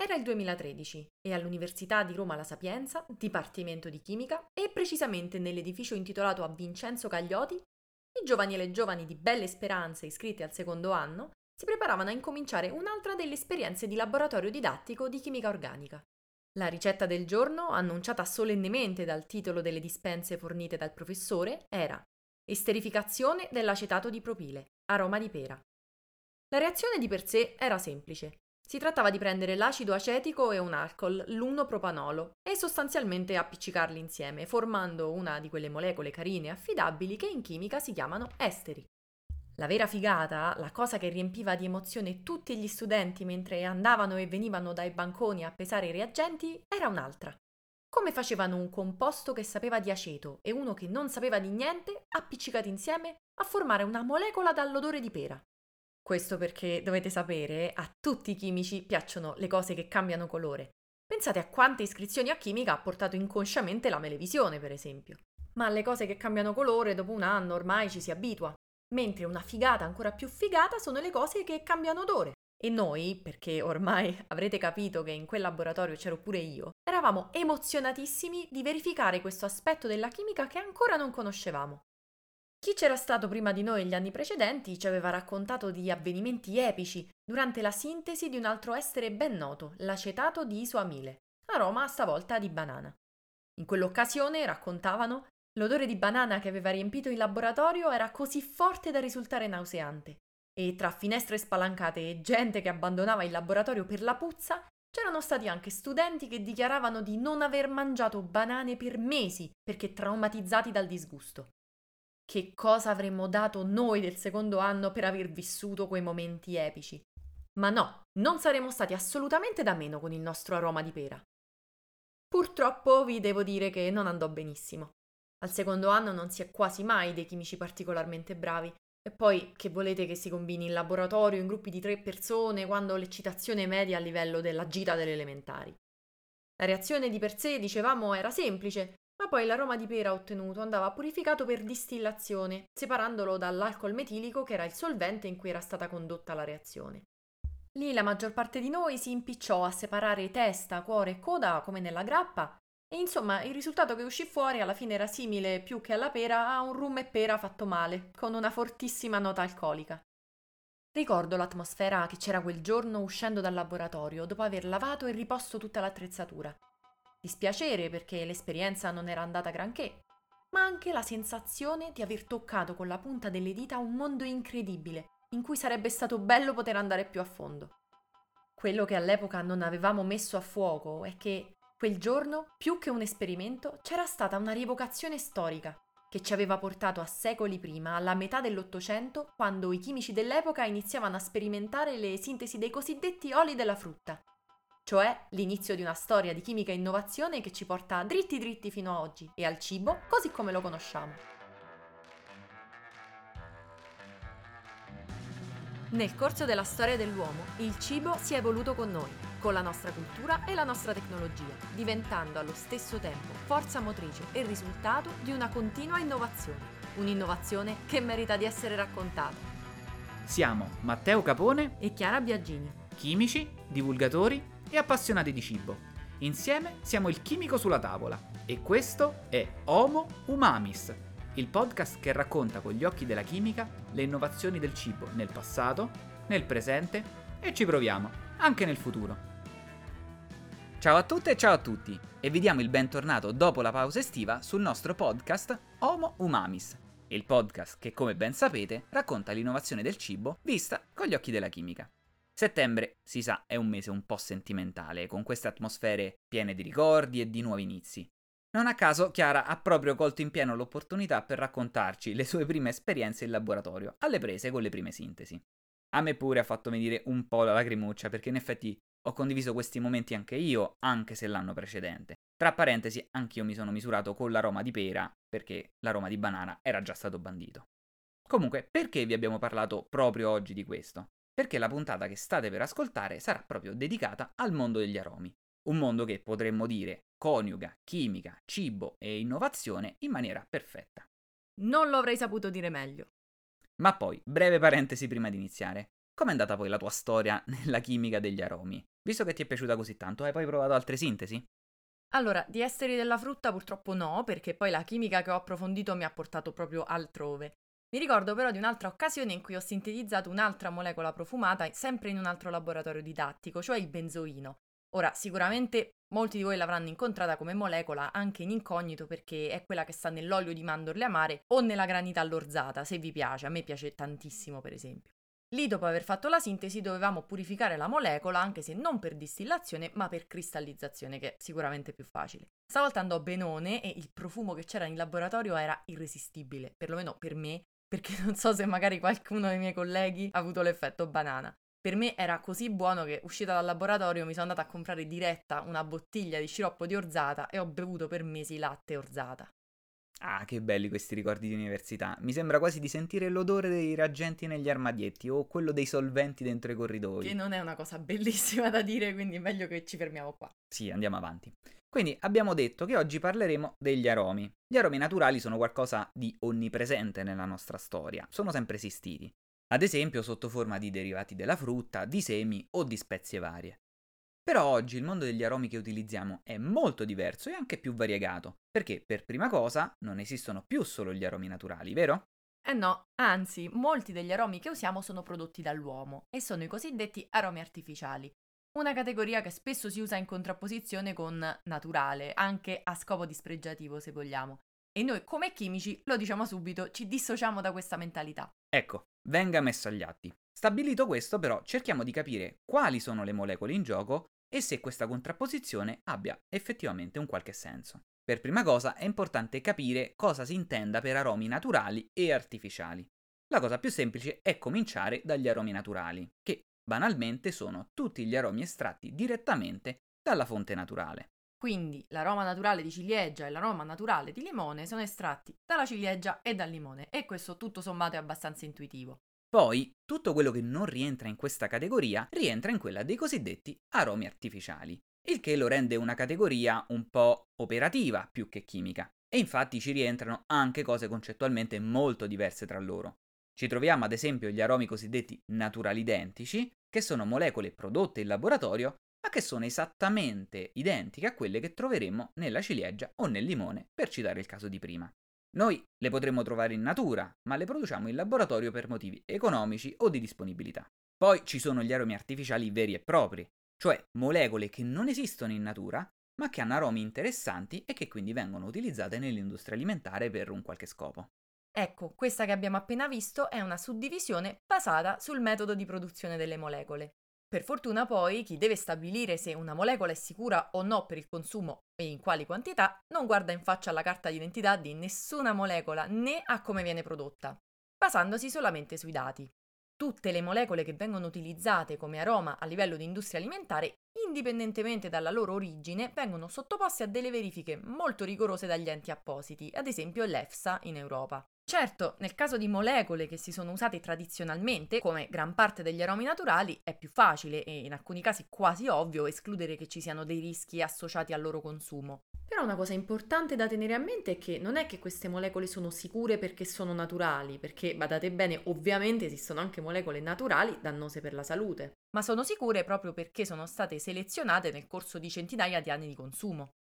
Era il 2013 e all'Università di Roma La Sapienza, Dipartimento di Chimica, e precisamente nell'edificio intitolato a Vincenzo Caglioti, i giovani e le giovani di belle speranze iscritti al secondo anno si preparavano a incominciare un'altra delle esperienze di laboratorio didattico di chimica organica. La ricetta del giorno, annunciata solennemente dal titolo delle dispense fornite dal professore, era esterificazione dell'acetato di propile, aroma di pera. La reazione di per sé era semplice. Si trattava di prendere l'acido acetico e un alcol, l'1-propanolo, e sostanzialmente appiccicarli insieme, formando una di quelle molecole carine e affidabili che in chimica si chiamano esteri. La vera figata, la cosa che riempiva di emozione tutti gli studenti mentre andavano e venivano dai banconi a pesare i reagenti, era un'altra. Come facevano un composto che sapeva di aceto e uno che non sapeva di niente, appiccicati insieme, a formare una molecola dall'odore di pera. Questo perché, dovete sapere, a tutti i chimici piacciono le cose che cambiano colore. Pensate a quante iscrizioni a chimica ha portato inconsciamente la melevisione, per esempio. Ma alle cose che cambiano colore dopo un anno ormai ci si abitua. Mentre una figata ancora più figata sono le cose che cambiano odore. E noi, perché ormai avrete capito che in quel laboratorio c'ero pure io, eravamo emozionatissimi di verificare questo aspetto della chimica che ancora non conoscevamo. Chi c'era stato prima di noi gli anni precedenti ci aveva raccontato di avvenimenti epici durante la sintesi di un altro essere ben noto, l'acetato di isoamile, aroma stavolta di banana. In quell'occasione raccontavano l'odore di banana che aveva riempito il laboratorio era così forte da risultare nauseante e tra finestre spalancate e gente che abbandonava il laboratorio per la puzza c'erano stati anche studenti che dichiaravano di non aver mangiato banane per mesi perché traumatizzati dal disgusto che cosa avremmo dato noi del secondo anno per aver vissuto quei momenti epici. Ma no, non saremmo stati assolutamente da meno con il nostro aroma di pera. Purtroppo vi devo dire che non andò benissimo. Al secondo anno non si è quasi mai dei chimici particolarmente bravi. E poi che volete che si combini in laboratorio in gruppi di tre persone quando l'eccitazione media a livello della gita delle elementari? La reazione di per sé, dicevamo, era semplice, ma poi l'aroma di pera ottenuto andava purificato per distillazione, separandolo dall'alcol metilico che era il solvente in cui era stata condotta la reazione. Lì la maggior parte di noi si impicciò a separare testa, cuore e coda come nella grappa e insomma il risultato che uscì fuori alla fine era simile più che alla pera a un rum e pera fatto male, con una fortissima nota alcolica. Ricordo l'atmosfera che c'era quel giorno uscendo dal laboratorio dopo aver lavato e riposto tutta l'attrezzatura dispiacere perché l'esperienza non era andata granché, ma anche la sensazione di aver toccato con la punta delle dita un mondo incredibile, in cui sarebbe stato bello poter andare più a fondo. Quello che all'epoca non avevamo messo a fuoco è che quel giorno, più che un esperimento, c'era stata una rievocazione storica che ci aveva portato a secoli prima, alla metà dell'Ottocento, quando i chimici dell'epoca iniziavano a sperimentare le sintesi dei cosiddetti oli della frutta, cioè l'inizio di una storia di chimica e innovazione che ci porta dritti dritti fino a oggi e al cibo così come lo conosciamo. Nel corso della storia dell'uomo, il cibo si è evoluto con noi, con la nostra cultura e la nostra tecnologia, diventando allo stesso tempo forza motrice e risultato di una continua innovazione. Un'innovazione che merita di essere raccontata. Siamo Matteo Capone e Chiara Biagini, chimici, divulgatori e appassionati di cibo. Insieme siamo il chimico sulla tavola e questo è Homo Umamis, il podcast che racconta con gli occhi della chimica le innovazioni del cibo nel passato, nel presente e ci proviamo anche nel futuro. Ciao a tutte e ciao a tutti e vi diamo il bentornato dopo la pausa estiva sul nostro podcast Homo Umamis, il podcast che come ben sapete racconta l'innovazione del cibo vista con gli occhi della chimica. Settembre, si sa, è un mese un po' sentimentale, con queste atmosfere piene di ricordi e di nuovi inizi. Non a caso Chiara ha proprio colto in pieno l'opportunità per raccontarci le sue prime esperienze in laboratorio, alle prese con le prime sintesi. A me pure ha fatto venire un po' la lacrimuccia, perché in effetti ho condiviso questi momenti anche io, anche se l'anno precedente. Tra parentesi, anch'io mi sono misurato con l'aroma di pera, perché l'aroma di banana era già stato bandito. Comunque, perché vi abbiamo parlato proprio oggi di questo? Perché la puntata che state per ascoltare sarà proprio dedicata al mondo degli aromi. Un mondo che potremmo dire coniuga chimica, cibo e innovazione in maniera perfetta. Non lo avrei saputo dire meglio. Ma poi, breve parentesi prima di iniziare. Com'è andata poi la tua storia nella chimica degli aromi? visto che ti è piaciuta così tanto, hai poi provato altre sintesi? Allora, di esteri della frutta purtroppo no, perché poi la chimica che ho approfondito mi ha portato proprio altrove. Mi ricordo però di un'altra occasione in cui ho sintetizzato un'altra molecola profumata sempre in un altro laboratorio didattico, cioè il benzoino. Ora, sicuramente molti di voi l'avranno incontrata come molecola anche in incognito perché è quella che sta nell'olio di mandorle amare o nella granita allorzata, se vi piace, a me piace tantissimo per esempio. Lì, dopo aver fatto la sintesi, dovevamo purificare la molecola, anche se non per distillazione, ma per cristallizzazione, che è sicuramente più facile. Stavolta andò benone e il profumo che c'era in laboratorio era irresistibile, perlomeno per me, perché non so se magari qualcuno dei miei colleghi ha avuto l'effetto banana. Per me era così buono che uscita dal laboratorio mi sono andata a comprare diretta una bottiglia di sciroppo di orzata e ho bevuto per mesi latte orzata. Ah, che belli questi ricordi di università. Mi sembra quasi di sentire l'odore dei reagenti negli armadietti o quello dei solventi dentro i corridoi. Che non è una cosa bellissima da dire, quindi è meglio che ci fermiamo qua. Sì, andiamo avanti. Quindi abbiamo detto che oggi parleremo degli aromi. Gli aromi naturali sono qualcosa di onnipresente nella nostra storia, sono sempre esistiti. Ad esempio sotto forma di derivati della frutta, di semi o di spezie varie. Però oggi il mondo degli aromi che utilizziamo è molto diverso e anche più variegato, perché per prima cosa non esistono più solo gli aromi naturali, vero? Eh no, anzi, molti degli aromi che usiamo sono prodotti dall'uomo e sono i cosiddetti aromi artificiali, una categoria che spesso si usa in contrapposizione con naturale, anche a scopo dispregiativo se vogliamo. E noi come chimici, lo diciamo subito, ci dissociamo da questa mentalità. Ecco, venga messo agli atti. Stabilito questo però, cerchiamo di capire quali sono le molecole in gioco e se questa contrapposizione abbia effettivamente un qualche senso. Per prima cosa è importante capire cosa si intenda per aromi naturali e artificiali. La cosa più semplice è cominciare dagli aromi naturali, che banalmente sono tutti gli aromi estratti direttamente dalla fonte naturale. Quindi l'aroma naturale di ciliegia e l'aroma naturale di limone sono estratti dalla ciliegia e dal limone e questo tutto sommato è abbastanza intuitivo. Poi, tutto quello che non rientra in questa categoria rientra in quella dei cosiddetti aromi artificiali, il che lo rende una categoria un po' operativa più che chimica. E infatti ci rientrano anche cose concettualmente molto diverse tra loro. Ci troviamo ad esempio gli aromi cosiddetti naturali identici, che sono molecole prodotte in laboratorio, ma che sono esattamente identiche a quelle che troveremo nella ciliegia o nel limone, per citare il caso di prima. Noi le potremmo trovare in natura, ma le produciamo in laboratorio per motivi economici o di disponibilità. Poi ci sono gli aromi artificiali veri e propri, cioè molecole che non esistono in natura, ma che hanno aromi interessanti e che quindi vengono utilizzate nell'industria alimentare per un qualche scopo. Ecco, questa che abbiamo appena visto è una suddivisione basata sul metodo di produzione delle molecole. Per fortuna poi chi deve stabilire se una molecola è sicura o no per il consumo e in quali quantità non guarda in faccia alla carta d'identità di nessuna molecola né a come viene prodotta, basandosi solamente sui dati. Tutte le molecole che vengono utilizzate come aroma a livello di industria alimentare, indipendentemente dalla loro origine, vengono sottoposte a delle verifiche molto rigorose dagli enti appositi, ad esempio l'EFSA in Europa. Certo, nel caso di molecole che si sono usate tradizionalmente, come gran parte degli aromi naturali, è più facile e in alcuni casi quasi ovvio escludere che ci siano dei rischi associati al loro consumo. Però una cosa importante da tenere a mente è che non è che queste molecole sono sicure perché sono naturali, perché badate bene, ovviamente esistono anche molecole naturali dannose per la salute, ma sono sicure proprio perché sono state selezionate nel corso di centinaia di anni di consumo.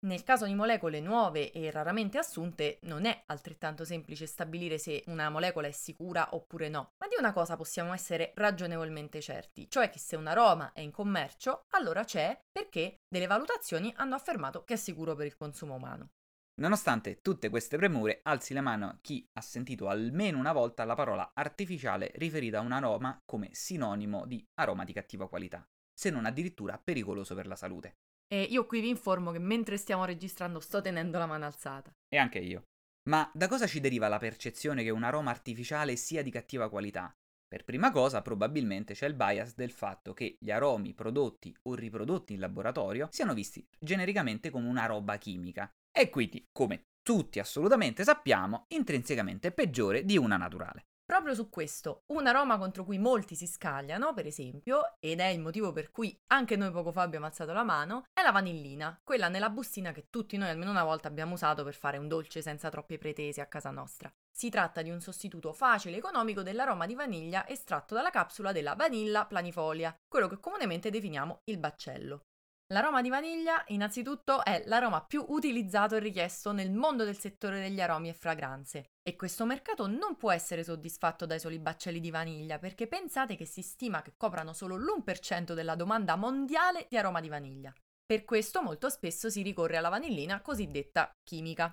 Nel caso di molecole nuove e raramente assunte, non è altrettanto semplice stabilire se una molecola è sicura oppure no, ma di una cosa possiamo essere ragionevolmente certi, cioè che se un aroma è in commercio, allora c'è perché delle valutazioni hanno affermato che è sicuro per il consumo umano. Nonostante tutte queste premure, alzi la mano chi ha sentito almeno una volta la parola artificiale riferita a un aroma come sinonimo di aroma di cattiva qualità, se non addirittura pericoloso per la salute. E io qui vi informo che mentre stiamo registrando sto tenendo la mano alzata. E anche io. Ma da cosa ci deriva la percezione che un aroma artificiale sia di cattiva qualità? Per prima cosa, probabilmente c'è il bias del fatto che gli aromi prodotti o riprodotti in laboratorio siano visti genericamente come una roba chimica e quindi, come tutti assolutamente sappiamo, intrinsecamente peggiore di una naturale. Proprio su questo, un aroma contro cui molti si scagliano, per esempio, ed è il motivo per cui anche noi poco fa abbiamo alzato la mano, è la vanillina, quella nella bustina che tutti noi almeno una volta abbiamo usato per fare un dolce senza troppe pretese a casa nostra. Si tratta di un sostituto facile e economico dell'aroma di vaniglia estratto dalla capsula della Vanilla planifolia, quello che comunemente definiamo il baccello. L'aroma di vaniglia, innanzitutto, è l'aroma più utilizzato e richiesto nel mondo del settore degli aromi e fragranze. E questo mercato non può essere soddisfatto dai soli baccelli di vaniglia, perché pensate che si stima che coprano solo l'1% della domanda mondiale di aroma di vaniglia. Per questo molto spesso si ricorre alla vanillina cosiddetta chimica.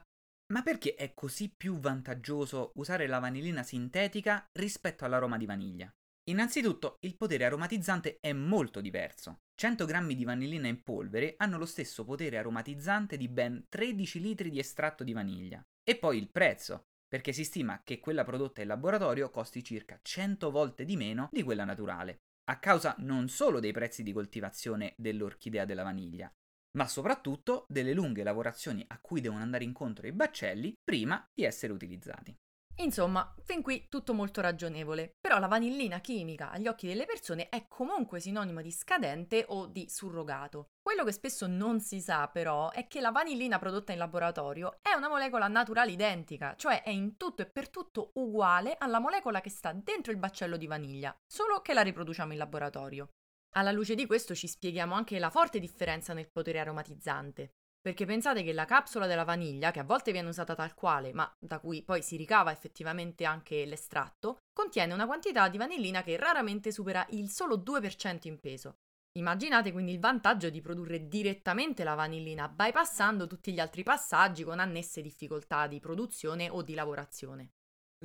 Ma perché è così più vantaggioso usare la vanillina sintetica rispetto all'aroma di vaniglia? Innanzitutto, il potere aromatizzante è molto diverso. 100 grammi di vanillina in polvere hanno lo stesso potere aromatizzante di ben 13 litri di estratto di vaniglia. E poi il prezzo, perché si stima che quella prodotta in laboratorio costi circa 100 volte di meno di quella naturale, a causa non solo dei prezzi di coltivazione dell'orchidea della vaniglia, ma soprattutto delle lunghe lavorazioni a cui devono andare incontro i baccelli prima di essere utilizzati. Insomma, fin qui tutto molto ragionevole, però la vanillina chimica agli occhi delle persone è comunque sinonimo di scadente o di surrogato. Quello che spesso non si sa però è che la vanillina prodotta in laboratorio è una molecola naturale identica, cioè è in tutto e per tutto uguale alla molecola che sta dentro il baccello di vaniglia, solo che la riproduciamo in laboratorio. Alla luce di questo ci spieghiamo anche la forte differenza nel potere aromatizzante. Perché pensate che la capsula della vaniglia, che a volte viene usata tal quale, ma da cui poi si ricava effettivamente anche l'estratto, contiene una quantità di vanillina che raramente supera il solo 2% in peso. Immaginate quindi il vantaggio di produrre direttamente la vanillina, bypassando tutti gli altri passaggi con annesse difficoltà di produzione o di lavorazione.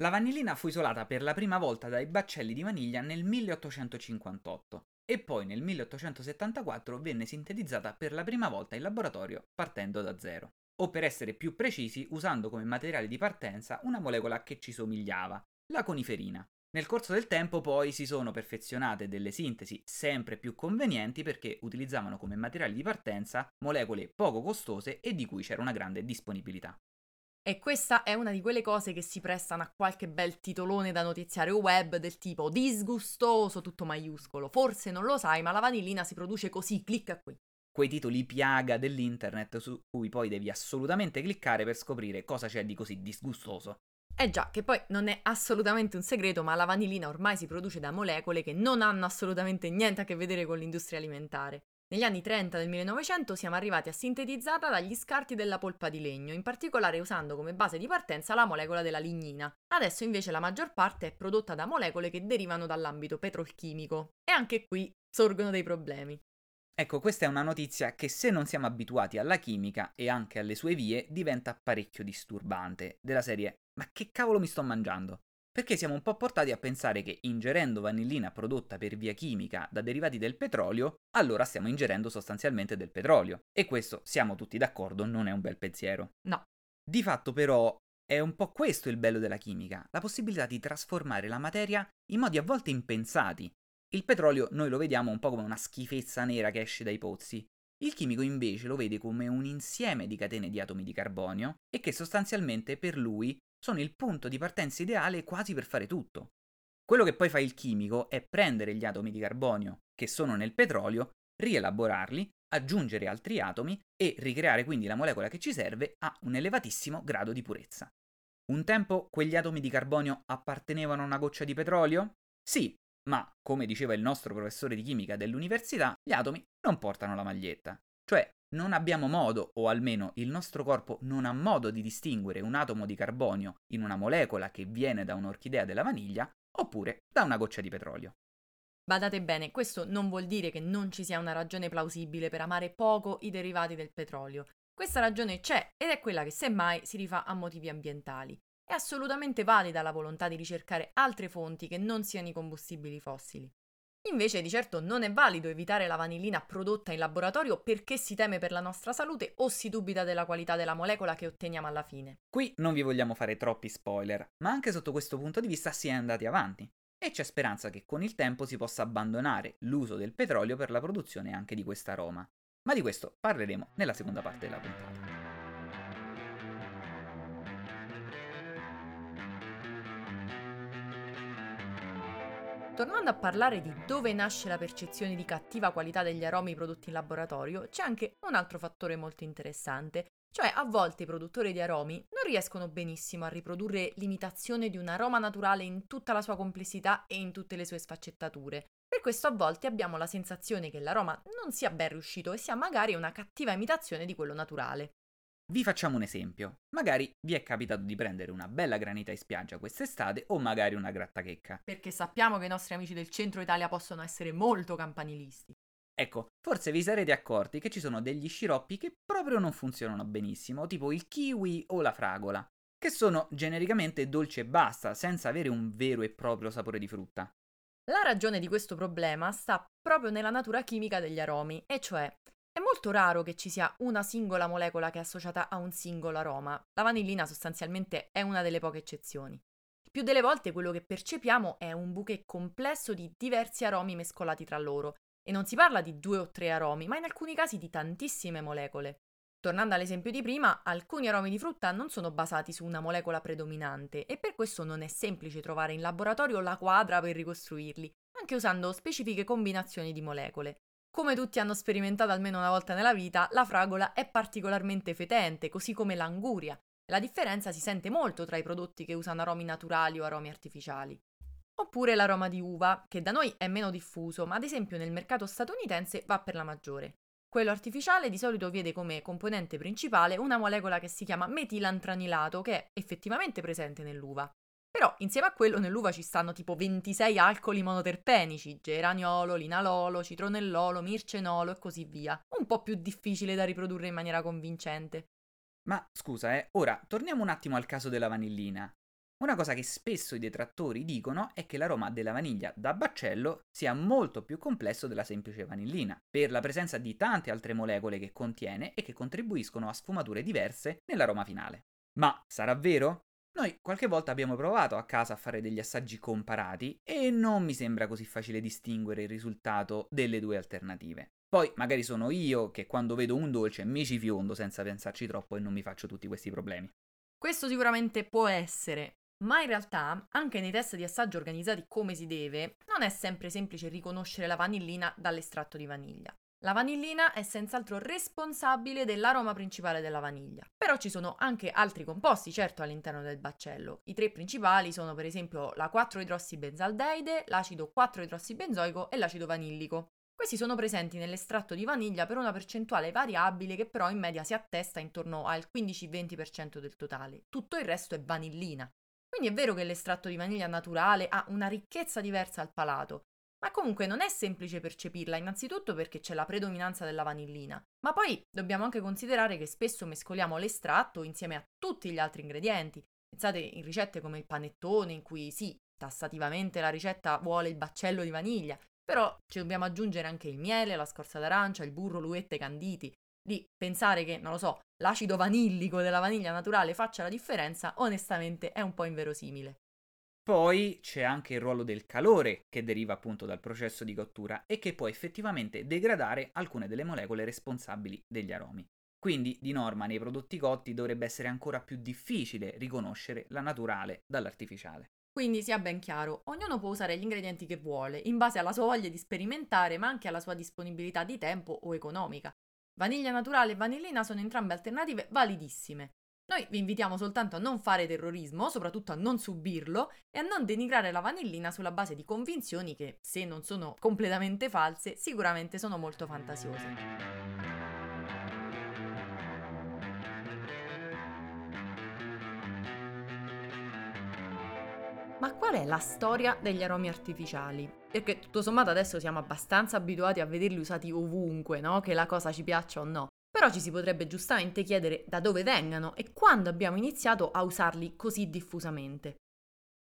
La vanillina fu isolata per la prima volta dai baccelli di vaniglia nel 1858 e poi nel 1874 venne sintetizzata per la prima volta in laboratorio partendo da zero. O per essere più precisi, usando come materiale di partenza una molecola che ci somigliava, la coniferina. Nel corso del tempo poi si sono perfezionate delle sintesi sempre più convenienti perché utilizzavano come materiale di partenza molecole poco costose e di cui c'era una grande disponibilità. E questa è una di quelle cose che si prestano a qualche bel titolone da notiziario web del tipo disgustoso, tutto maiuscolo. Forse non lo sai, ma la vanillina si produce così, clicca qui. Quei titoli piaga dell'internet su cui poi devi assolutamente cliccare per scoprire cosa c'è di così disgustoso. Eh già, che poi non è assolutamente un segreto, ma la vanillina ormai si produce da molecole che non hanno assolutamente niente a che vedere con l'industria alimentare. Negli anni 30 del 1900 siamo arrivati a sintetizzarla dagli scarti della polpa di legno, in particolare usando come base di partenza la molecola della lignina. Adesso invece la maggior parte è prodotta da molecole che derivano dall'ambito petrolchimico. E anche qui sorgono dei problemi. Ecco, questa è una notizia che se non siamo abituati alla chimica e anche alle sue vie diventa parecchio disturbante, della serie ma che cavolo mi sto mangiando? Perché siamo un po' portati a pensare che ingerendo vanillina prodotta per via chimica da derivati del petrolio, allora stiamo ingerendo sostanzialmente del petrolio. E questo, siamo tutti d'accordo, non è un bel pensiero. No. Di fatto però è un po' questo il bello della chimica, la possibilità di trasformare la materia in modi a volte impensati. Il petrolio noi lo vediamo un po' come una schifezza nera che esce dai pozzi. Il chimico invece lo vede come un insieme di catene di atomi di carbonio e che sostanzialmente per lui sono il punto di partenza ideale quasi per fare tutto. Quello che poi fa il chimico è prendere gli atomi di carbonio che sono nel petrolio, rielaborarli, aggiungere altri atomi e ricreare quindi la molecola che ci serve a un elevatissimo grado di purezza. Un tempo quegli atomi di carbonio appartenevano a una goccia di petrolio? Sì, ma come diceva il nostro professore di chimica dell'università, gli atomi non portano la maglietta. Cioè, non abbiamo modo, o almeno il nostro corpo non ha modo di distinguere un atomo di carbonio in una molecola che viene da un'orchidea della vaniglia oppure da una goccia di petrolio. Badate bene, questo non vuol dire che non ci sia una ragione plausibile per amare poco i derivati del petrolio. Questa ragione c'è ed è quella che semmai si rifà a motivi ambientali. È assolutamente valida la volontà di ricercare altre fonti che non siano i combustibili fossili. Invece di certo non è valido evitare la vanillina prodotta in laboratorio perché si teme per la nostra salute o si dubita della qualità della molecola che otteniamo alla fine. Qui non vi vogliamo fare troppi spoiler, ma anche sotto questo punto di vista si è andati avanti e c'è speranza che con il tempo si possa abbandonare l'uso del petrolio per la produzione anche di questa aroma. Ma di questo parleremo nella seconda parte della puntata. Tornando a parlare di dove nasce la percezione di cattiva qualità degli aromi prodotti in laboratorio, c'è anche un altro fattore molto interessante, cioè a volte i produttori di aromi non riescono benissimo a riprodurre l'imitazione di un aroma naturale in tutta la sua complessità e in tutte le sue sfaccettature. Per questo a volte abbiamo la sensazione che l'aroma non sia ben riuscito e sia magari una cattiva imitazione di quello naturale. Vi facciamo un esempio. Magari vi è capitato di prendere una bella granita in spiaggia quest'estate o magari una grattachecca. Perché sappiamo che i nostri amici del centro Italia possono essere molto campanilisti. Ecco, forse vi sarete accorti che ci sono degli sciroppi che proprio non funzionano benissimo, tipo il kiwi o la fragola, che sono genericamente dolci e basta, senza avere un vero e proprio sapore di frutta. La ragione di questo problema sta proprio nella natura chimica degli aromi, e cioè molto raro che ci sia una singola molecola che è associata a un singolo aroma. La vanillina sostanzialmente è una delle poche eccezioni. Più delle volte quello che percepiamo è un bouquet complesso di diversi aromi mescolati tra loro, e non si parla di due o tre aromi, ma in alcuni casi di tantissime molecole. Tornando all'esempio di prima, alcuni aromi di frutta non sono basati su una molecola predominante e per questo non è semplice trovare in laboratorio la quadra per ricostruirli, anche usando specifiche combinazioni di molecole. Come tutti hanno sperimentato almeno una volta nella vita, la fragola è particolarmente fetente, così come l'anguria. La differenza si sente molto tra i prodotti che usano aromi naturali o aromi artificiali. Oppure l'aroma di uva, che da noi è meno diffuso, ma ad esempio nel mercato statunitense va per la maggiore. Quello artificiale di solito vede come componente principale una molecola che si chiama metilantranilato, che è effettivamente presente nell'uva. Però insieme a quello nell'uva ci stanno tipo 26 alcoli monoterpenici, geraniolo, linalolo, citronellolo, mircenolo e così via. Un po' più difficile da riprodurre in maniera convincente. Ma scusa, eh, ora torniamo un attimo al caso della vanillina. Una cosa che spesso i detrattori dicono è che l'aroma della vaniglia da baccello sia molto più complesso della semplice vanillina, per la presenza di tante altre molecole che contiene e che contribuiscono a sfumature diverse nell'aroma finale. Ma sarà vero? Noi qualche volta abbiamo provato a casa a fare degli assaggi comparati e non mi sembra così facile distinguere il risultato delle due alternative. Poi magari sono io che quando vedo un dolce mi ci fiondo senza pensarci troppo e non mi faccio tutti questi problemi. Questo sicuramente può essere, ma in realtà anche nei test di assaggio organizzati come si deve, non è sempre semplice riconoscere la vanillina dall'estratto di vaniglia. La vanillina è senz'altro responsabile dell'aroma principale della vaniglia, però ci sono anche altri composti, certo, all'interno del baccello. I tre principali sono per esempio la 4-idrossibenzaldeide, l'acido 4-idrossibenzoico e l'acido vanillico. Questi sono presenti nell'estratto di vaniglia per una percentuale variabile che però in media si attesta intorno al 15-20% del totale. Tutto il resto è vanillina. Quindi è vero che l'estratto di vaniglia naturale ha una ricchezza diversa al palato, ma comunque non è semplice percepirla, innanzitutto perché c'è la predominanza della vanillina, ma poi dobbiamo anche considerare che spesso mescoliamo l'estratto insieme a tutti gli altri ingredienti. Pensate in ricette come il panettone, in cui sì, tassativamente la ricetta vuole il baccello di vaniglia, però ci dobbiamo aggiungere anche il miele, la scorza d'arancia, il burro, l'uette canditi. Di pensare che, non lo so, l'acido vanillico della vaniglia naturale faccia la differenza, onestamente è un po' inverosimile. Poi c'è anche il ruolo del calore che deriva appunto dal processo di cottura e che può effettivamente degradare alcune delle molecole responsabili degli aromi. Quindi di norma nei prodotti cotti dovrebbe essere ancora più difficile riconoscere la naturale dall'artificiale. Quindi sia ben chiaro, ognuno può usare gli ingredienti che vuole, in base alla sua voglia di sperimentare, ma anche alla sua disponibilità di tempo o economica. Vaniglia naturale e vanillina sono entrambe alternative validissime. Noi vi invitiamo soltanto a non fare terrorismo, soprattutto a non subirlo e a non denigrare la vanillina sulla base di convinzioni che, se non sono completamente false, sicuramente sono molto fantasiose. Ma qual è la storia degli aromi artificiali? Perché tutto sommato adesso siamo abbastanza abituati a vederli usati ovunque, no? Che la cosa ci piaccia o no. Però ci si potrebbe giustamente chiedere da dove vengano e quando abbiamo iniziato a usarli così diffusamente.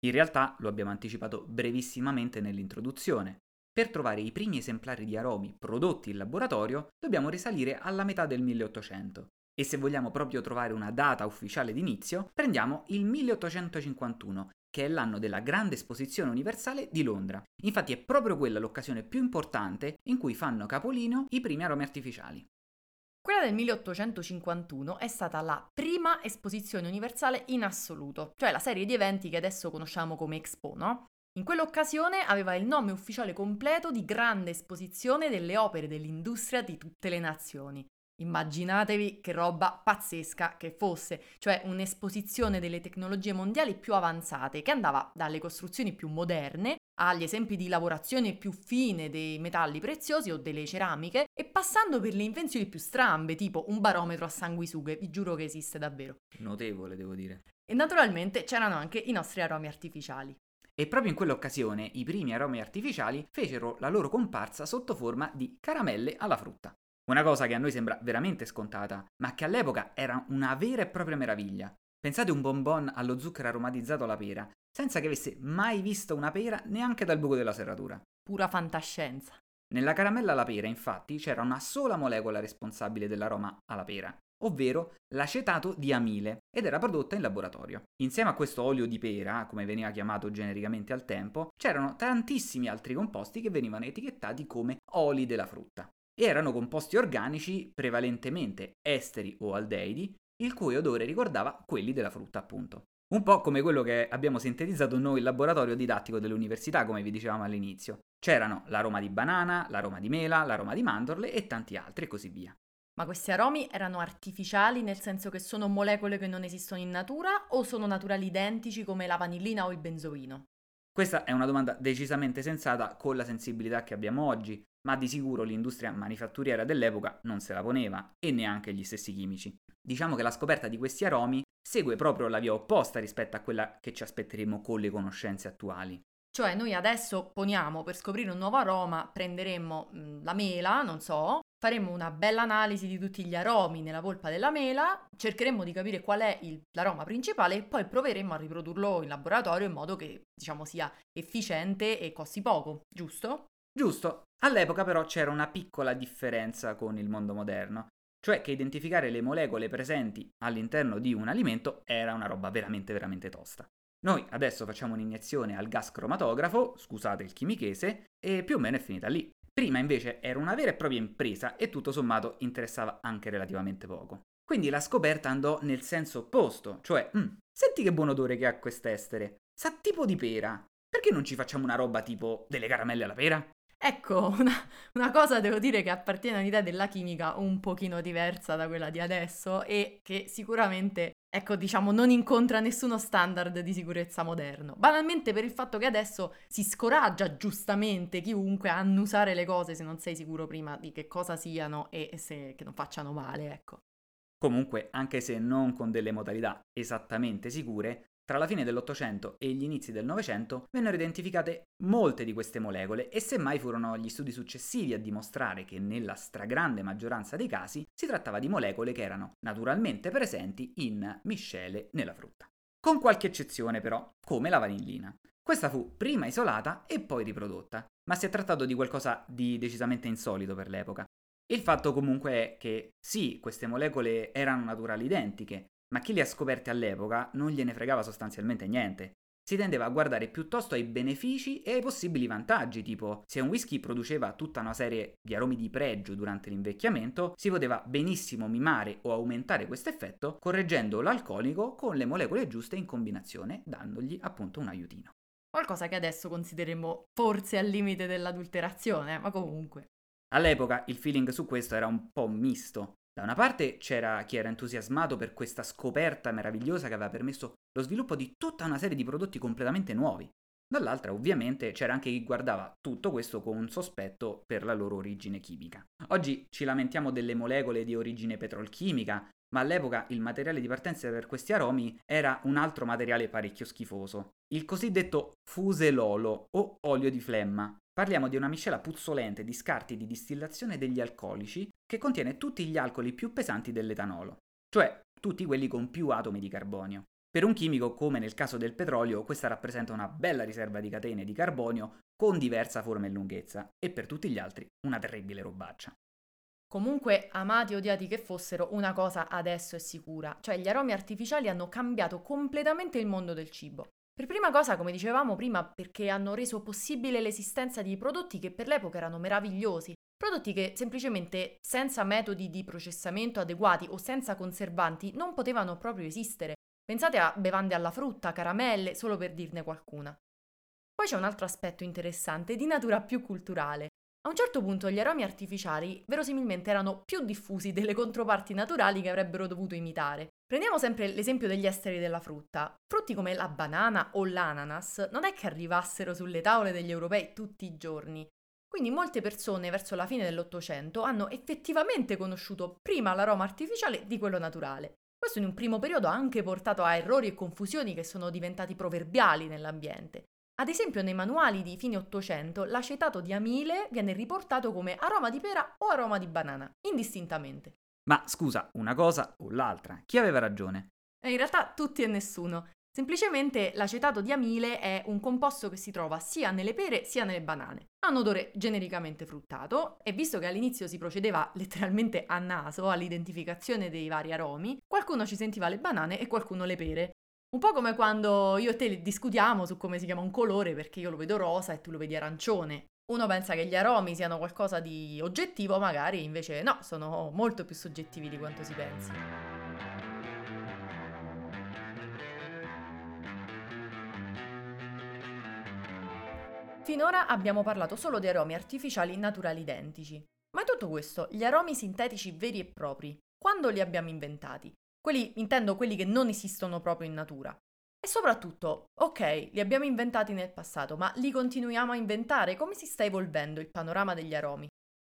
In realtà lo abbiamo anticipato brevissimamente nell'introduzione. Per trovare i primi esemplari di aromi prodotti in laboratorio dobbiamo risalire alla metà del 1800. E se vogliamo proprio trovare una data ufficiale d'inizio, prendiamo il 1851, che è l'anno della Grande Esposizione Universale di Londra. Infatti è proprio quella l'occasione più importante in cui fanno capolino i primi aromi artificiali. Quella del 1851 è stata la prima esposizione universale in assoluto, cioè la serie di eventi che adesso conosciamo come Expo, no? In quell'occasione aveva il nome ufficiale completo di Grande Esposizione delle opere dell'industria di tutte le nazioni. Immaginatevi che roba pazzesca che fosse, cioè un'esposizione delle tecnologie mondiali più avanzate che andava dalle costruzioni più moderne agli esempi di lavorazione più fine dei metalli preziosi o delle ceramiche e passando per le invenzioni più strambe, tipo un barometro a sanguisughe, vi giuro che esiste davvero. Notevole, devo dire. E naturalmente c'erano anche i nostri aromi artificiali. E proprio in quell'occasione i primi aromi artificiali fecero la loro comparsa sotto forma di caramelle alla frutta. Una cosa che a noi sembra veramente scontata, ma che all'epoca era una vera e propria meraviglia. Pensate un bonbon allo zucchero aromatizzato alla pera, senza che avesse mai visto una pera neanche dal buco della serratura. Pura fantascienza. Nella caramella alla pera, infatti, c'era una sola molecola responsabile dell'aroma alla pera, ovvero l'acetato di amile, ed era prodotta in laboratorio. Insieme a questo olio di pera, come veniva chiamato genericamente al tempo, c'erano tantissimi altri composti che venivano etichettati come oli della frutta. Erano composti organici prevalentemente esteri o aldeidi, il cui odore ricordava quelli della frutta, appunto. Un po' come quello che abbiamo sintetizzato noi in laboratorio didattico dell'università, come vi dicevamo all'inizio. C'erano l'aroma di banana, l'aroma di mela, l'aroma di mandorle e tanti altri e così via. Ma questi aromi erano artificiali nel senso che sono molecole che non esistono in natura o sono naturali identici come la vanillina o il benzoino? Questa è una domanda decisamente sensata con la sensibilità che abbiamo oggi, ma di sicuro l'industria manifatturiera dell'epoca non se la poneva e neanche gli stessi chimici. Diciamo che la scoperta di questi aromi segue proprio la via opposta rispetto a quella che ci aspetteremo con le conoscenze attuali. Cioè noi adesso poniamo per scoprire un nuovo aroma, prenderemmo la mela, non so, faremo una bella analisi di tutti gli aromi nella polpa della mela, cercheremo di capire qual è il, l'aroma principale e poi proveremo a riprodurlo in laboratorio in modo che diciamo sia efficiente e costi poco, giusto? Giusto. All'epoca però c'era una piccola differenza con il mondo moderno, cioè che identificare le molecole presenti all'interno di un alimento era una roba veramente veramente tosta. Noi adesso facciamo un'iniezione al gas cromatografo, scusate il chimichese, e più o meno è finita lì. Prima invece era una vera e propria impresa e tutto sommato interessava anche relativamente poco. Quindi la scoperta andò nel senso opposto, cioè, mm, senti che buon odore che ha quest'estere, sa tipo di pera, perché non ci facciamo una roba tipo delle caramelle alla pera? Ecco, una, una, cosa devo dire che appartiene a un'idea della chimica un pochino diversa da quella di adesso e che sicuramente, ecco, diciamo, non incontra nessuno standard di sicurezza moderno. Banalmente per il fatto che adesso si scoraggia giustamente chiunque a annusare le cose se non sei sicuro prima di che cosa siano e se che non facciano male, ecco. Comunque, anche se non con delle modalità esattamente sicure, tra la fine dell'Ottocento e gli inizi del Novecento vennero identificate molte di queste molecole e semmai furono gli studi successivi a dimostrare che nella stragrande maggioranza dei casi si trattava di molecole che erano naturalmente presenti in miscele nella frutta. Con qualche eccezione però, come la vanillina. Questa fu prima isolata e poi riprodotta, ma si è trattato di qualcosa di decisamente insolito per l'epoca. Il fatto comunque è che sì, queste molecole erano naturali identiche, ma chi le ha scoperte all'epoca non gliene fregava sostanzialmente niente. Si tendeva a guardare piuttosto ai benefici e ai possibili vantaggi, tipo se un whisky produceva tutta una serie di aromi di pregio durante l'invecchiamento, si poteva benissimo mimare o aumentare questo effetto correggendo l'alcolico con le molecole giuste in combinazione, dandogli appunto un aiutino. Qualcosa che adesso consideriamo forse al limite dell'adulterazione, ma comunque. All'epoca il feeling su questo era un po' misto. Da una parte c'era chi era entusiasmato per questa scoperta meravigliosa che aveva permesso lo sviluppo di tutta una serie di prodotti completamente nuovi. Dall'altra, ovviamente, c'era anche chi guardava tutto questo con un sospetto per la loro origine chimica. Oggi ci lamentiamo delle molecole di origine petrolchimica, ma all'epoca il materiale di partenza per questi aromi era un altro materiale parecchio schifoso, il cosiddetto fuselolo o olio di flemma, Parliamo di una miscela puzzolente di scarti di distillazione degli alcolici che contiene tutti gli alcoli più pesanti dell'etanolo, cioè tutti quelli con più atomi di carbonio. Per un chimico, come nel caso del petrolio, questa rappresenta una bella riserva di catene di carbonio con diversa forma e lunghezza, e per tutti gli altri una terribile robaccia. Comunque, amati o odiati che fossero, una cosa adesso è sicura, cioè gli aromi artificiali hanno cambiato completamente il mondo del cibo. Per prima cosa, come dicevamo prima, perché hanno reso possibile l'esistenza di prodotti che per l'epoca erano meravigliosi, prodotti che semplicemente senza metodi di processamento adeguati o senza conservanti non potevano proprio esistere. Pensate a bevande alla frutta, caramelle, solo per dirne qualcuna. Poi c'è un altro aspetto interessante di natura più culturale. A un certo punto gli aromi artificiali verosimilmente erano più diffusi delle controparti naturali che avrebbero dovuto imitare. Prendiamo sempre l'esempio degli esteri della frutta. Frutti come la banana o l'ananas non è che arrivassero sulle tavole degli europei tutti i giorni. Quindi molte persone verso la fine dell'Ottocento hanno effettivamente conosciuto prima l'aroma artificiale di quello naturale. Questo in un primo periodo ha anche portato a errori e confusioni che sono diventati proverbiali nell'ambiente. Ad esempio, nei manuali di fine Ottocento, l'acetato di amile viene riportato come aroma di pera o aroma di banana, indistintamente. Ma scusa, una cosa o l'altra, chi aveva ragione? E in realtà tutti e nessuno. Semplicemente l'acetato di amile è un composto che si trova sia nelle pere sia nelle banane. Ha un odore genericamente fruttato e visto che all'inizio si procedeva letteralmente a naso all'identificazione dei vari aromi, qualcuno ci sentiva le banane e qualcuno le pere. Un po' come quando io e te discutiamo su come si chiama un colore perché io lo vedo rosa e tu lo vedi arancione. Uno pensa che gli aromi siano qualcosa di oggettivo, magari invece no, sono molto più soggettivi di quanto si pensi. Finora abbiamo parlato solo di aromi artificiali naturali identici. Ma tutto questo, gli aromi sintetici veri e propri, quando li abbiamo inventati? Quelli, intendo quelli che non esistono proprio in natura. E soprattutto, ok, li abbiamo inventati nel passato, ma li continuiamo a inventare? Come si sta evolvendo il panorama degli aromi?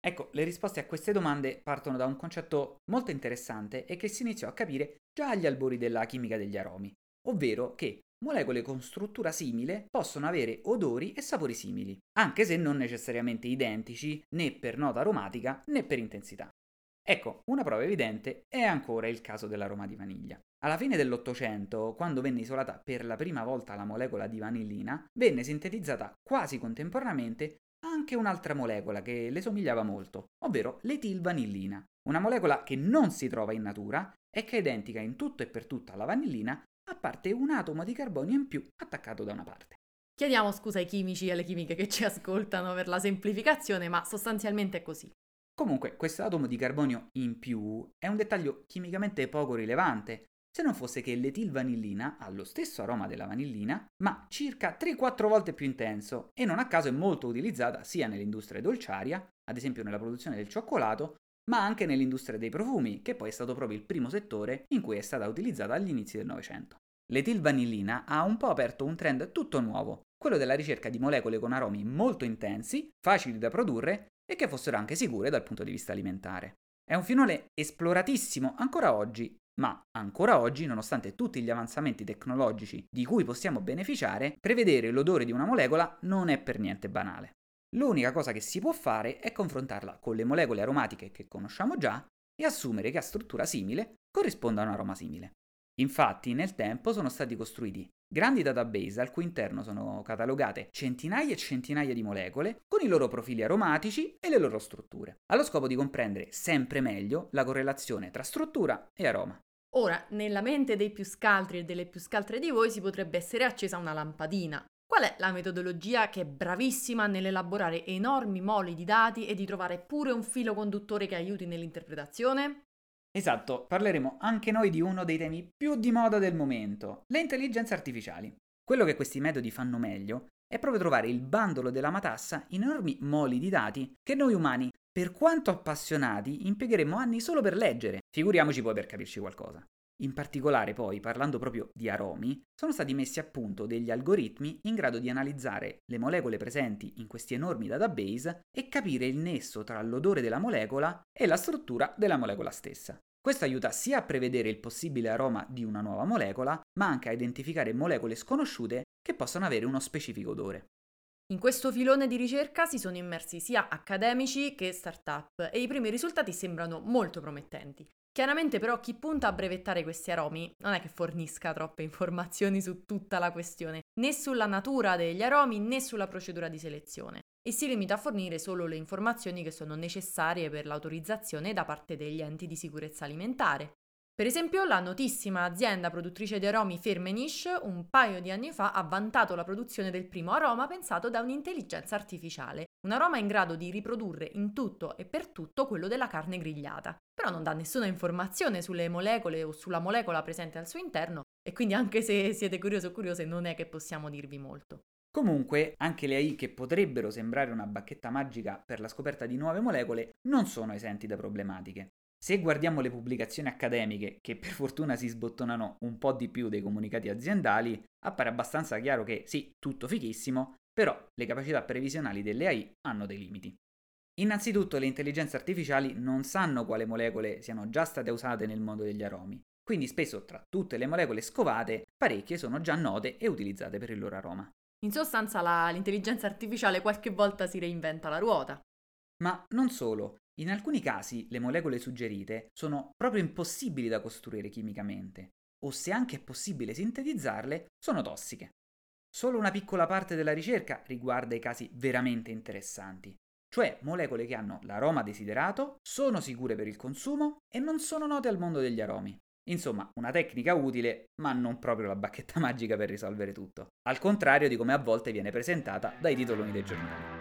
Ecco, le risposte a queste domande partono da un concetto molto interessante e che si iniziò a capire già agli albori della chimica degli aromi, ovvero che molecole con struttura simile possono avere odori e sapori simili, anche se non necessariamente identici né per nota aromatica né per intensità. Ecco, una prova evidente è ancora il caso dell'aroma di vaniglia. Alla fine dell'Ottocento, quando venne isolata per la prima volta la molecola di vanillina, venne sintetizzata quasi contemporaneamente anche un'altra molecola che le somigliava molto, ovvero l'etilvanillina, una molecola che non si trova in natura e che è identica in tutto e per tutto alla vanillina, a parte un atomo di carbonio in più attaccato da una parte. Chiediamo scusa ai chimici e alle chimiche che ci ascoltano per la semplificazione, ma sostanzialmente è così. Comunque, questo atomo di carbonio in più è un dettaglio chimicamente poco rilevante, se non fosse che l'etilvanillina ha lo stesso aroma della vanillina, ma circa 3-4 volte più intenso e non a caso è molto utilizzata sia nell'industria dolciaria, ad esempio nella produzione del cioccolato, ma anche nell'industria dei profumi, che poi è stato proprio il primo settore in cui è stata utilizzata agli inizi del Novecento. L'etilvanillina ha un po' aperto un trend tutto nuovo, quello della ricerca di molecole con aromi molto intensi, facili da produrre e che fossero anche sicure dal punto di vista alimentare. È un filone esploratissimo ancora oggi, ma ancora oggi, nonostante tutti gli avanzamenti tecnologici di cui possiamo beneficiare, prevedere l'odore di una molecola non è per niente banale. L'unica cosa che si può fare è confrontarla con le molecole aromatiche che conosciamo già e assumere che a struttura simile corrisponda un aroma simile. Infatti, nel tempo sono stati costruiti grandi database al cui interno sono catalogate centinaia e centinaia di molecole con i loro profili aromatici e le loro strutture, allo scopo di comprendere sempre meglio la correlazione tra struttura e aroma. Ora, nella mente dei più scaltri e delle più scaltre di voi si potrebbe essere accesa una lampadina. Qual è la metodologia che è bravissima nell'elaborare enormi moli di dati e di trovare pure un filo conduttore che aiuti nell'interpretazione? Esatto, parleremo anche noi di uno dei temi più di moda del momento, le intelligenze artificiali. Quello che questi metodi fanno meglio è proprio trovare il bandolo della matassa in enormi moli di dati che noi umani, per quanto appassionati, impiegheremo anni solo per leggere, figuriamoci poi per capirci qualcosa. In particolare poi, parlando proprio di aromi, sono stati messi a punto degli algoritmi in grado di analizzare le molecole presenti in questi enormi database e capire il nesso tra l'odore della molecola e la struttura della molecola stessa. Questo aiuta sia a prevedere il possibile aroma di una nuova molecola, ma anche a identificare molecole sconosciute che possono avere uno specifico odore. In questo filone di ricerca si sono immersi sia accademici che start-up e i primi risultati sembrano molto promettenti. Chiaramente però chi punta a brevettare questi aromi non è che fornisca troppe informazioni su tutta la questione, né sulla natura degli aromi né sulla procedura di selezione, e si limita a fornire solo le informazioni che sono necessarie per l'autorizzazione da parte degli enti di sicurezza alimentare, per esempio, la notissima azienda produttrice di aromi Firmenich un paio di anni fa ha vantato la produzione del primo aroma pensato da un'intelligenza artificiale, un aroma in grado di riprodurre in tutto e per tutto quello della carne grigliata. Però non dà nessuna informazione sulle molecole o sulla molecola presente al suo interno e quindi anche se siete curiosi o curiose non è che possiamo dirvi molto. Comunque, anche le AI che potrebbero sembrare una bacchetta magica per la scoperta di nuove molecole non sono esenti da problematiche. Se guardiamo le pubblicazioni accademiche, che per fortuna si sbottonano un po' di più dei comunicati aziendali, appare abbastanza chiaro che sì, tutto fichissimo, però le capacità previsionali delle AI hanno dei limiti. Innanzitutto le intelligenze artificiali non sanno quale molecole siano già state usate nel mondo degli aromi, quindi spesso tra tutte le molecole scovate, parecchie sono già note e utilizzate per il loro aroma. In sostanza la, l'intelligenza artificiale qualche volta si reinventa la ruota. Ma non solo, in alcuni casi le molecole suggerite sono proprio impossibili da costruire chimicamente, o se anche è possibile sintetizzarle, sono tossiche. Solo una piccola parte della ricerca riguarda i casi veramente interessanti, cioè molecole che hanno l'aroma desiderato, sono sicure per il consumo e non sono note al mondo degli aromi. Insomma, una tecnica utile, ma non proprio la bacchetta magica per risolvere tutto. Al contrario di come a volte viene presentata dai titoloni dei giornali.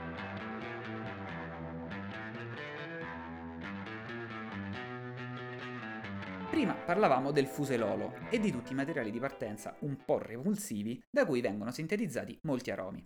Prima parlavamo del fuselolo e di tutti i materiali di partenza un po' repulsivi da cui vengono sintetizzati molti aromi.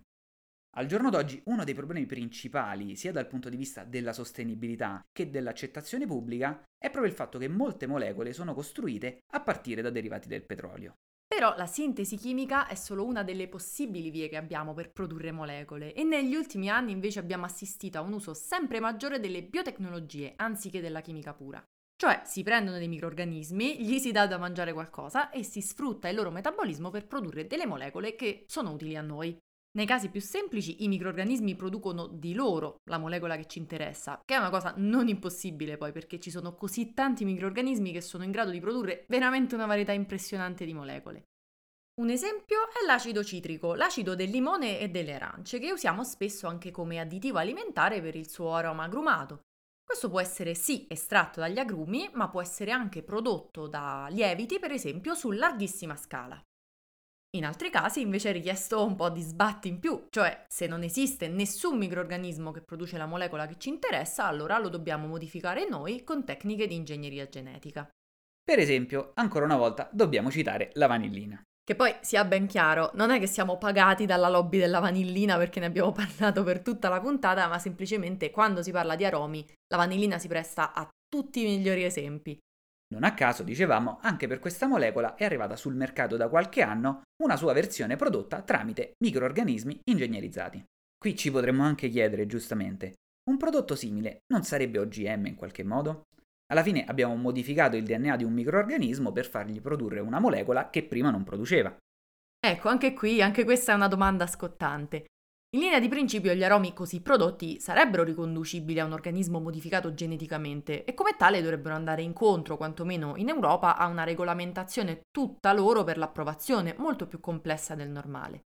Al giorno d'oggi uno dei problemi principali, sia dal punto di vista della sostenibilità che dell'accettazione pubblica, è proprio il fatto che molte molecole sono costruite a partire da derivati del petrolio. Però la sintesi chimica è solo una delle possibili vie che abbiamo per produrre molecole e negli ultimi anni invece abbiamo assistito a un uso sempre maggiore delle biotecnologie anziché della chimica pura. Cioè si prendono dei microrganismi, gli si dà da mangiare qualcosa e si sfrutta il loro metabolismo per produrre delle molecole che sono utili a noi. Nei casi più semplici i microrganismi producono di loro la molecola che ci interessa, che è una cosa non impossibile poi perché ci sono così tanti microrganismi che sono in grado di produrre veramente una varietà impressionante di molecole. Un esempio è l'acido citrico, l'acido del limone e delle arance, che usiamo spesso anche come additivo alimentare per il suo aroma agrumato. Questo può essere sì estratto dagli agrumi, ma può essere anche prodotto da lieviti, per esempio, su larghissima scala. In altri casi invece è richiesto un po' di sbatti in più, cioè se non esiste nessun microorganismo che produce la molecola che ci interessa, allora lo dobbiamo modificare noi con tecniche di ingegneria genetica. Per esempio, ancora una volta dobbiamo citare la vanillina. Che poi sia ben chiaro, non è che siamo pagati dalla lobby della vanillina perché ne abbiamo parlato per tutta la puntata, ma semplicemente quando si parla di aromi, la vanillina si presta a tutti i migliori esempi. Non a caso, dicevamo, anche per questa molecola è arrivata sul mercato da qualche anno una sua versione prodotta tramite microorganismi ingegnerizzati. Qui ci potremmo anche chiedere, giustamente, un prodotto simile non sarebbe OGM in qualche modo? Alla fine abbiamo modificato il DNA di un microorganismo per fargli produrre una molecola che prima non produceva. Ecco, anche qui, anche questa è una domanda scottante. In linea di principio gli aromi così prodotti sarebbero riconducibili a un organismo modificato geneticamente e come tale dovrebbero andare incontro, quantomeno in Europa, a una regolamentazione tutta loro per l'approvazione, molto più complessa del normale.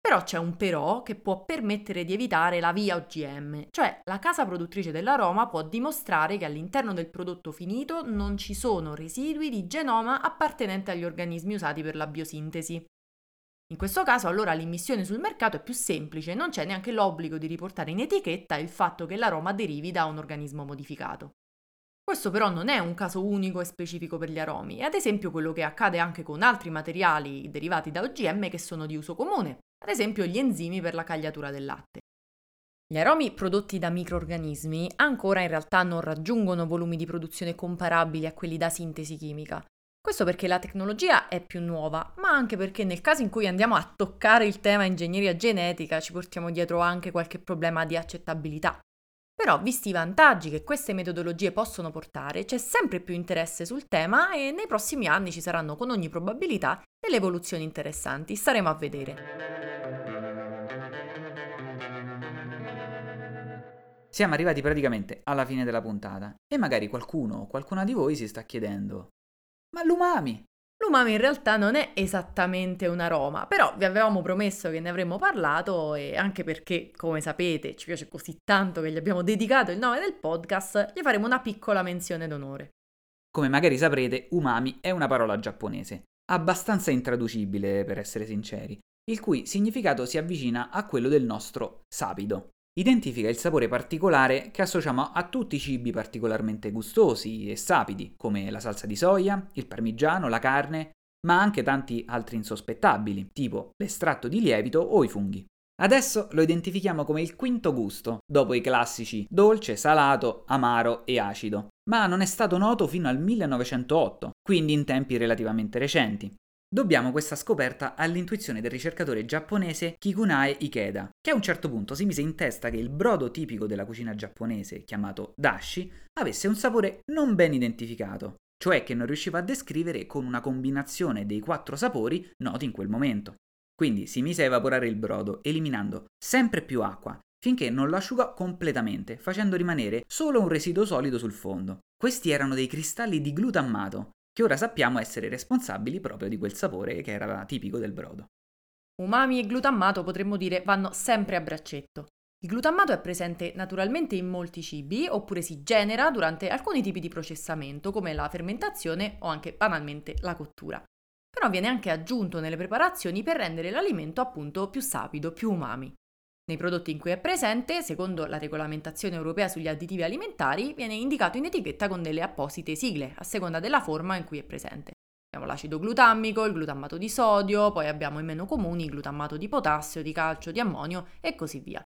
Però c'è un però che può permettere di evitare la via OGM, cioè la casa produttrice dell'aroma può dimostrare che all'interno del prodotto finito non ci sono residui di genoma appartenenti agli organismi usati per la biosintesi. In questo caso allora l'immissione sul mercato è più semplice, non c'è neanche l'obbligo di riportare in etichetta il fatto che l'aroma derivi da un organismo modificato. Questo però non è un caso unico e specifico per gli aromi, è ad esempio quello che accade anche con altri materiali derivati da OGM che sono di uso comune, ad esempio gli enzimi per la cagliatura del latte. Gli aromi prodotti da microorganismi ancora in realtà non raggiungono volumi di produzione comparabili a quelli da sintesi chimica, questo perché la tecnologia è più nuova, ma anche perché nel caso in cui andiamo a toccare il tema ingegneria genetica ci portiamo dietro anche qualche problema di accettabilità. Però, visti i vantaggi che queste metodologie possono portare, c'è sempre più interesse sul tema e nei prossimi anni ci saranno con ogni probabilità delle evoluzioni interessanti. Staremo a vedere. Siamo arrivati praticamente alla fine della puntata e magari qualcuno o qualcuna di voi si sta chiedendo ma l'umami! L'umami in realtà non è esattamente un aroma, però vi avevamo promesso che ne avremmo parlato e anche perché, come sapete, ci piace così tanto che gli abbiamo dedicato il nome del podcast, gli faremo una piccola menzione d'onore. Come magari saprete, umami è una parola giapponese, abbastanza intraducibile per essere sinceri, il cui significato si avvicina a quello del nostro sapido identifica il sapore particolare che associamo a tutti i cibi particolarmente gustosi e sapidi, come la salsa di soia, il parmigiano, la carne, ma anche tanti altri insospettabili, tipo l'estratto di lievito o i funghi. Adesso lo identifichiamo come il quinto gusto, dopo i classici dolce, salato, amaro e acido, ma non è stato noto fino al 1908, quindi in tempi relativamente recenti. Dobbiamo questa scoperta all'intuizione del ricercatore giapponese Kikunae Ikeda, che a un certo punto si mise in testa che il brodo tipico della cucina giapponese, chiamato dashi, avesse un sapore non ben identificato, cioè che non riusciva a descrivere con una combinazione dei quattro sapori noti in quel momento. Quindi si mise a evaporare il brodo, eliminando sempre più acqua, finché non lo asciugò completamente, facendo rimanere solo un residuo solido sul fondo. Questi erano dei cristalli di glutammato, che ora sappiamo essere responsabili proprio di quel sapore che era tipico del brodo. Umami e glutammato potremmo dire vanno sempre a braccetto. Il glutammato è presente naturalmente in molti cibi oppure si genera durante alcuni tipi di processamento come la fermentazione o anche banalmente la cottura. Però viene anche aggiunto nelle preparazioni per rendere l'alimento appunto più sapido, più umami. Nei prodotti in cui è presente, secondo la regolamentazione europea sugli additivi alimentari, viene indicato in etichetta con delle apposite sigle, a seconda della forma in cui è presente. Abbiamo l'acido glutammico, il glutammato di sodio, poi abbiamo i meno comuni, il glutammato di potassio, di calcio, di ammonio e così via.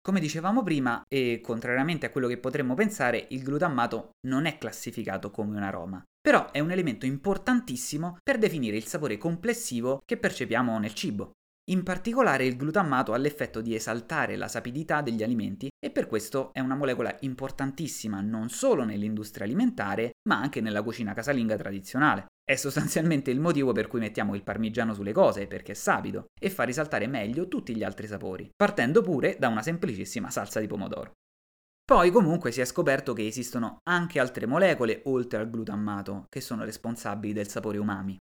Come dicevamo prima, e contrariamente a quello che potremmo pensare, il glutammato non è classificato come un aroma, però è un elemento importantissimo per definire il sapore complessivo che percepiamo nel cibo. In particolare il glutammato ha l'effetto di esaltare la sapidità degli alimenti e per questo è una molecola importantissima non solo nell'industria alimentare, ma anche nella cucina casalinga tradizionale. È sostanzialmente il motivo per cui mettiamo il parmigiano sulle cose, perché è sapido e fa risaltare meglio tutti gli altri sapori, partendo pure da una semplicissima salsa di pomodoro. Poi comunque si è scoperto che esistono anche altre molecole oltre al glutammato che sono responsabili del sapore umami.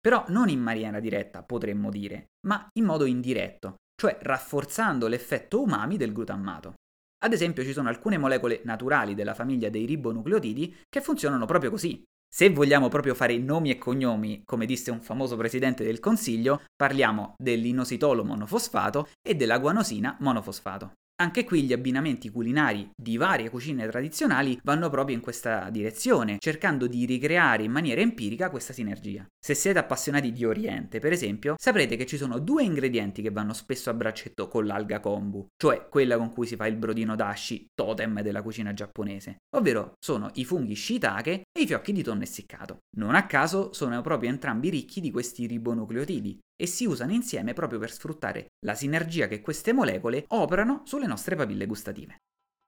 Però non in maniera diretta, potremmo dire, ma in modo indiretto, cioè rafforzando l'effetto umami del glutammato. Ad esempio ci sono alcune molecole naturali della famiglia dei ribonucleotidi che funzionano proprio così. Se vogliamo proprio fare nomi e cognomi, come disse un famoso presidente del Consiglio, parliamo dell'inositolo monofosfato e della guanosina monofosfato. Anche qui gli abbinamenti culinari di varie cucine tradizionali vanno proprio in questa direzione, cercando di ricreare in maniera empirica questa sinergia. Se siete appassionati di Oriente, per esempio, saprete che ci sono due ingredienti che vanno spesso a braccetto con l'alga kombu, cioè quella con cui si fa il brodino dashi, totem della cucina giapponese, ovvero sono i funghi shiitake e i fiocchi di tonno essiccato. Non a caso sono proprio entrambi ricchi di questi ribonucleotidi, e si usano insieme proprio per sfruttare la sinergia che queste molecole operano sulle nostre papille gustative.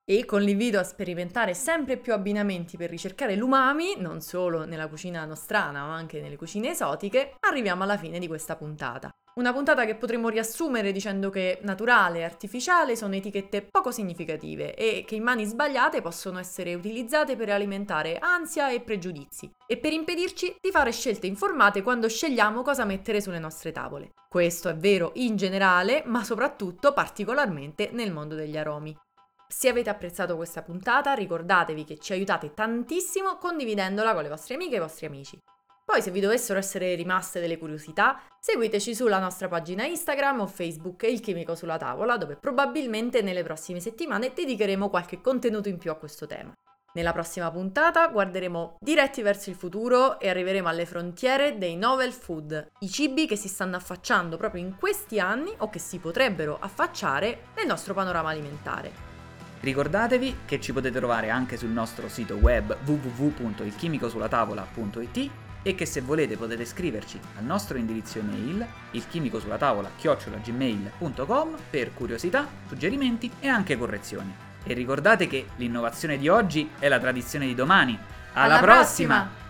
E con l'invito a sperimentare sempre più abbinamenti per ricercare l'umami, non solo nella cucina nostrana ma anche nelle cucine esotiche, arriviamo alla fine di questa puntata. Una puntata che potremmo riassumere dicendo che naturale e artificiale sono etichette poco significative e che in mani sbagliate possono essere utilizzate per alimentare ansia e pregiudizi e per impedirci di fare scelte informate quando scegliamo cosa mettere sulle nostre tavole. Questo è vero in generale, ma soprattutto particolarmente nel mondo degli aromi. Se avete apprezzato questa puntata, ricordatevi che ci aiutate tantissimo condividendola con le vostre amiche e i vostri amici. Poi se vi dovessero essere rimaste delle curiosità, seguiteci sulla nostra pagina Instagram o Facebook Il Chimico sulla tavola, dove probabilmente nelle prossime settimane dedicheremo qualche contenuto in più a questo tema. Nella prossima puntata guarderemo diretti verso il futuro e arriveremo alle frontiere dei novel food, i cibi che si stanno affacciando proprio in questi anni o che si potrebbero affacciare nel nostro panorama alimentare. Ricordatevi che ci potete trovare anche sul nostro sito web www.ilchimicosulatavola.it e che se volete potete scriverci al nostro indirizzo email ilchimicosulla chiocciolagmail.com per curiosità, suggerimenti e anche correzioni. E ricordate che l'innovazione di oggi è la tradizione di domani. Alla, Alla prossima! prossima!